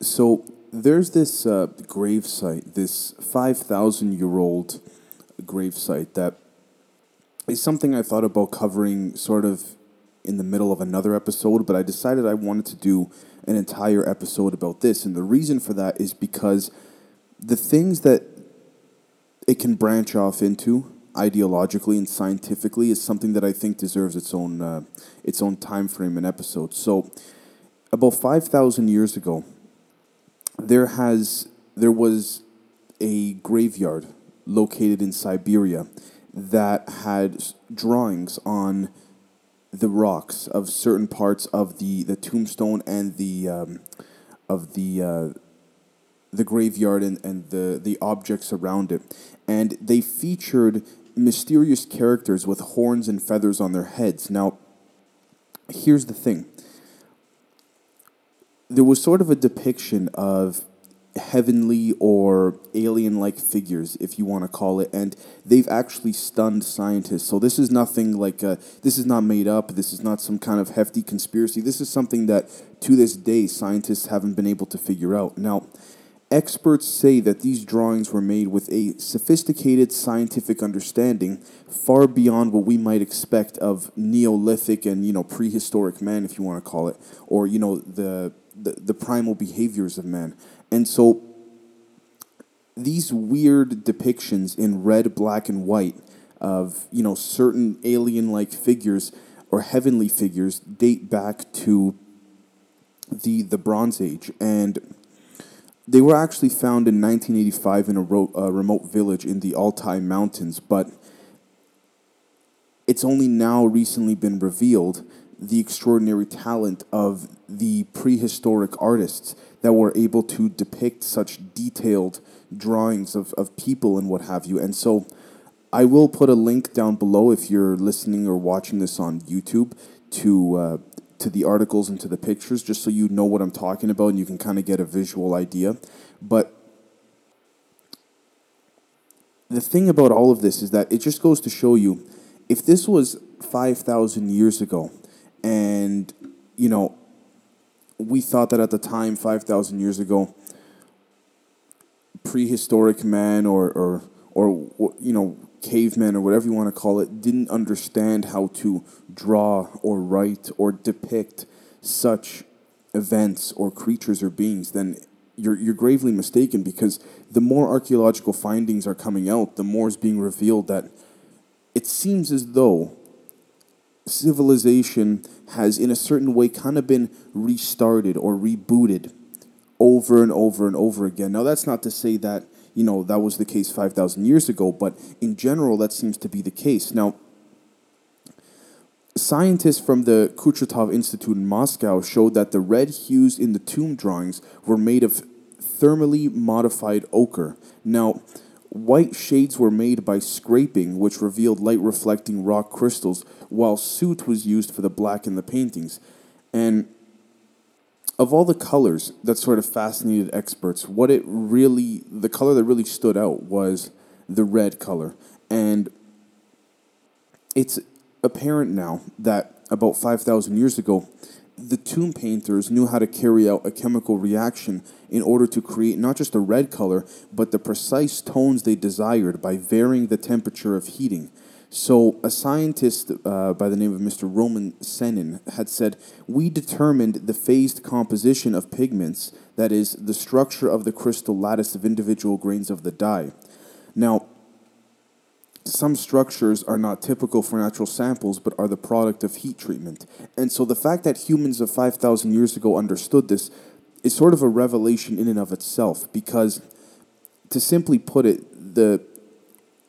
So there's this uh, grave site, this 5,000 year old grave site that is something I thought about covering sort of in the middle of another episode, but I decided I wanted to do an entire episode about this. And the reason for that is because the things that it can branch off into ideologically and scientifically is something that I think deserves its own uh, its own time frame and episode. So about 5,000 years ago, there has there was a graveyard located in Siberia that had drawings on the rocks of certain parts of the, the tombstone and the um, of the uh, the graveyard and, and the, the objects around it. And they featured mysterious characters with horns and feathers on their heads. Now, here's the thing there was sort of a depiction of heavenly or alien like figures, if you want to call it, and they've actually stunned scientists. So this is nothing like, this is not made up, this is not some kind of hefty conspiracy. This is something that to this day scientists haven't been able to figure out. Now, experts say that these drawings were made with a sophisticated scientific understanding far beyond what we might expect of Neolithic and, you know, prehistoric man, if you want to call it, or, you know, the the, the primal behaviors of man. And so these weird depictions in red, black, and white of, you know, certain alien like figures or heavenly figures date back to the the Bronze Age. And they were actually found in 1985 in a ro- remote village in the Altai Mountains, but it's only now recently been revealed the extraordinary talent of the prehistoric artists that were able to depict such detailed drawings of, of people and what have you. And so I will put a link down below if you're listening or watching this on YouTube to uh, to the articles and to the pictures, just so you know what I'm talking about and you can kind of get a visual idea. But the thing about all of this is that it just goes to show you if this was 5,000 years ago, and you know we thought that at the time 5000 years ago prehistoric man or or or you know caveman or whatever you want to call it didn't understand how to draw or write or depict such events or creatures or beings then you're, you're gravely mistaken because the more archaeological findings are coming out, the more is being revealed that it seems as though civilization has, in a certain way, kind of been restarted or rebooted over and over and over again. Now, that's not to say that, you know, that was the case 5,000 years ago, but in general, that seems to be the case. Now, scientists from the Kurchatov Institute in Moscow showed that the red hues in the tomb drawings were made of thermally modified ochre. Now, White shades were made by scraping, which revealed light reflecting rock crystals, while soot was used for the black in the paintings. And of all the colors that sort of fascinated experts, what it really, the color that really stood out was the red color. And it's apparent now that about 5,000 years ago, the tomb painters knew how to carry out a chemical reaction in order to create not just a red color, but the precise tones they desired by varying the temperature of heating. So, a scientist uh, by the name of Mr. Roman Senin had said, We determined the phased composition of pigments, that is, the structure of the crystal lattice of individual grains of the dye. Now, some structures are not typical for natural samples but are the product of heat treatment. And so the fact that humans of 5,000 years ago understood this is sort of a revelation in and of itself because to simply put it, the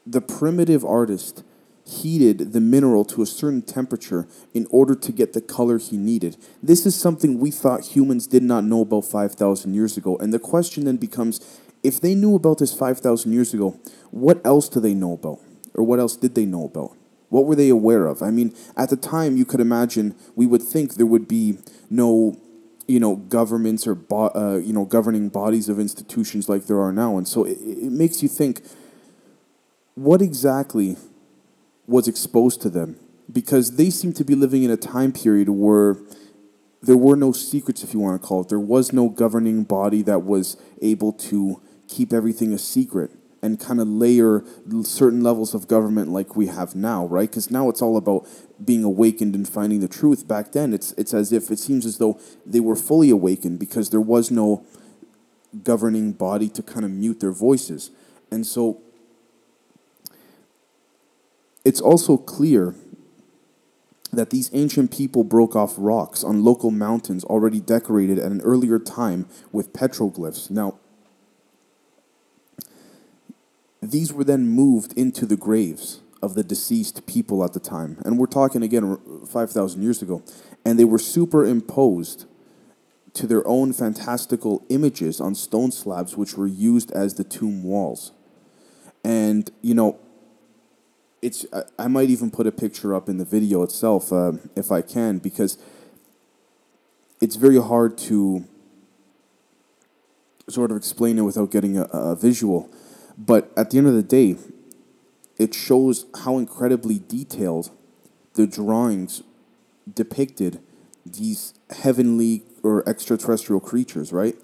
the primitive artist heated the mineral to a certain temperature in order to get the color he needed. This is something we thought humans did not know about 5,000 years ago. And the question then becomes if they knew about this 5,000 years ago, what else do they know about? Or what else did they know about? What were they aware of? I mean, at the time, you could imagine we would think there would be no, you know, governments or bo- uh, you know governing bodies of institutions like there are now, and so it, it makes you think. What exactly was exposed to them? Because they seem to be living in a time period where there were no secrets, if you want to call it. There was no governing body that was able to keep everything a secret and kind of layer certain levels of government like we have now, right? Because now it's all about being awakened and finding the truth. Back then, it's it's as if it seems as though they were fully awakened because there was no governing body to kind of mute their voices, and so it's also clear that these ancient people broke off rocks on local mountains already decorated at an earlier time with petroglyphs. Now, these were then moved into the graves of the deceased people at the time. And we're talking again 5,000 years ago. And they were superimposed to their own fantastical images on stone slabs, which were used as the tomb walls. And, you know, it's I, might even put a picture up in the video itself uh, if I can because it's very hard to sort of explain it without getting a, a visual. But at the end of the day, it shows how incredibly detailed the drawings depicted these heavenly or extraterrestrial creatures, right?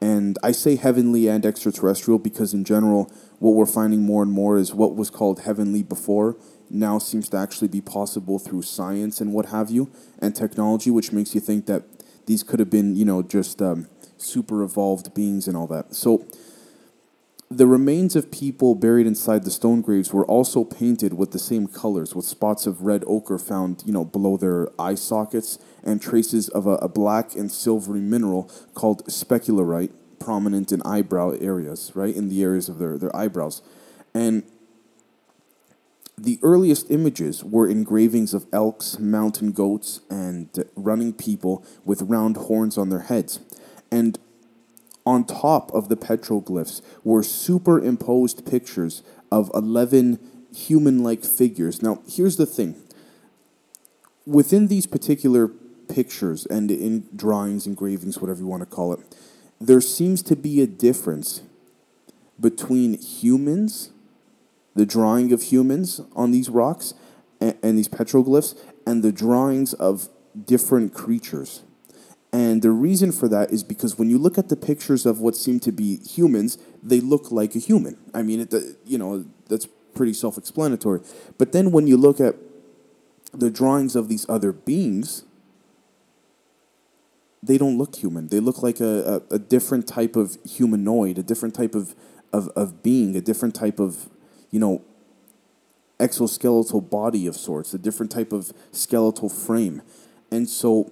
And I say heavenly and extraterrestrial because, in general, what we're finding more and more is what was called heavenly before now seems to actually be possible through science and what have you, and technology, which makes you think that these could have been, you know, just um, super evolved beings and all that. So, the remains of people buried inside the stone graves were also painted with the same colors, with spots of red ochre found, you know, below their eye sockets, and traces of a, a black and silvery mineral called specularite, prominent in eyebrow areas, right, in the areas of their, their eyebrows. And the earliest images were engravings of elks, mountain goats, and running people with round horns on their heads. And on top of the petroglyphs were superimposed pictures of 11 human like figures. Now, here's the thing within these particular pictures and in drawings, engravings, whatever you want to call it, there seems to be a difference between humans, the drawing of humans on these rocks and, and these petroglyphs, and the drawings of different creatures. And the reason for that is because when you look at the pictures of what seem to be humans, they look like a human. I mean, it, you know, that's pretty self explanatory. But then when you look at the drawings of these other beings, they don't look human. They look like a, a, a different type of humanoid, a different type of, of, of being, a different type of, you know, exoskeletal body of sorts, a different type of skeletal frame. And so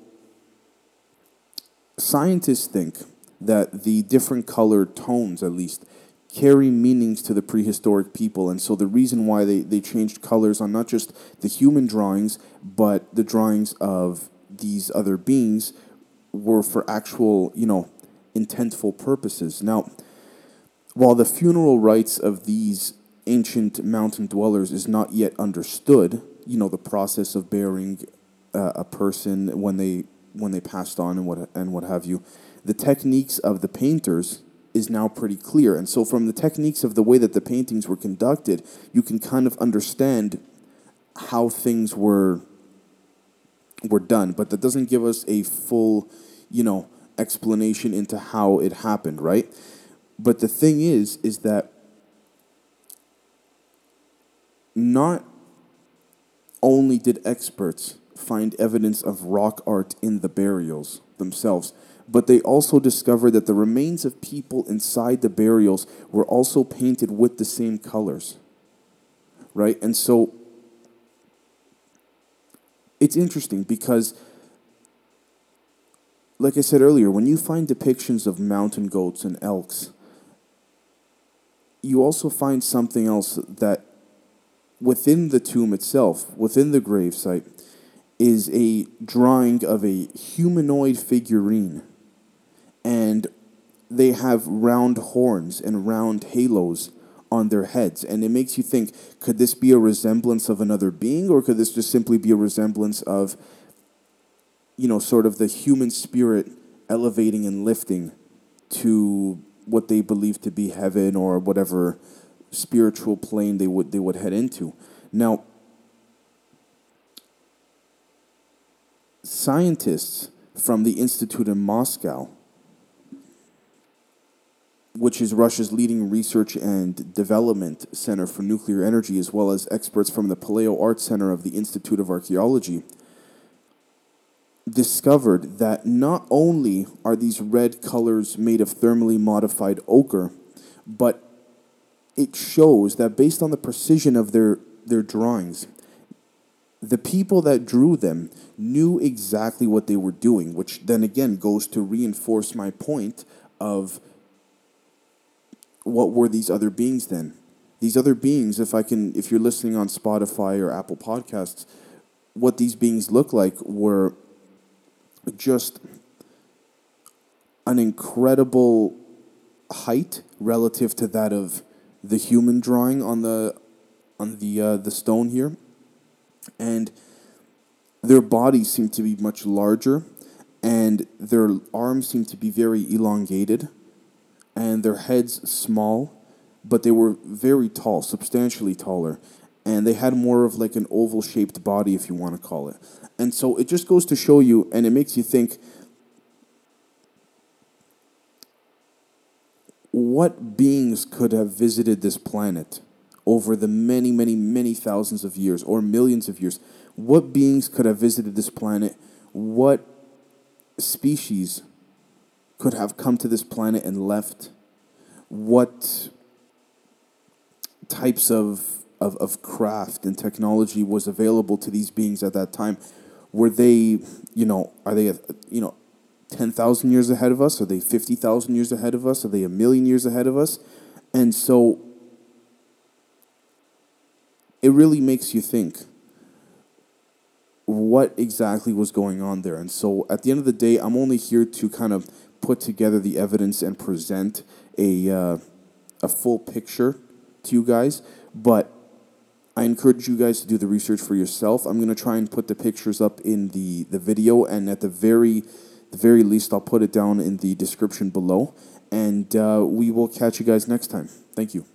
Scientists think that the different colored tones, at least, carry meanings to the prehistoric people. And so the reason why they, they changed colors on not just the human drawings, but the drawings of these other beings were for actual, you know, intentful purposes. Now, while the funeral rites of these ancient mountain dwellers is not yet understood, you know, the process of burying uh, a person when they when they passed on and what and what have you, the techniques of the painters is now pretty clear. And so from the techniques of the way that the paintings were conducted, you can kind of understand how things were were done, but that doesn't give us a full, you know, explanation into how it happened, right? But the thing is is that not only did experts find evidence of rock art in the burials themselves, but they also discovered that the remains of people inside the burials were also painted with the same colors. Right? And so it's interesting because, like I said earlier, when you find depictions of mountain goats and elks, you also find something else that within the tomb itself, within the gravesite, is a drawing of a humanoid figurine. And they have round horns and round halos on their heads. And it makes you think could this be a resemblance of another being, or could this just simply be a resemblance of, you know, sort of the human spirit elevating and lifting to what they believe to be heaven or whatever spiritual plane they would they would head into. Now, scientists from the Institute in Moscow, which is Russia's leading research and development center for nuclear energy, as well as experts from the Paleo Art Center of the Institute of Archaeology, discovered that not only are these red colors made of thermally modified ochre, but it shows that based on the precision of their, their drawings, the people that drew them knew exactly what they were doing, which then again goes to reinforce my point of what were these other beings then? These other beings, if I can, if you're listening on Spotify or Apple Podcasts, what these beings look like were just an incredible height relative to that of the human drawing on the on the uh, the stone here, and their bodies seem to be much larger, and their arms seem to be very elongated, and their heads small, but they were very tall, substantially taller, and they had more of like an oval shaped body, if you want to call it. And so it just goes to show you, and it makes you think what beings could have visited this planet over the many, many, many thousands of years or millions of years? What beings could have visited this planet? What species could have come to this planet and left? What types of, of, of craft and technology was available to these beings at that time? Were they, you know, are they, you know, 10,000 years ahead of us? Are they 50,000 years ahead of us? Are they a million years ahead of us? And so it really makes you think what exactly was going on there. And so at the end of the day, I'm only here to kind of put together the evidence and present a, uh, a full picture to you guys. But I encourage you guys to do the research for yourself. I'm going to try and put the pictures up in the, the video, and at the very the very least, I'll put it down in the description below. And uh, we will catch you guys next time. Thank you.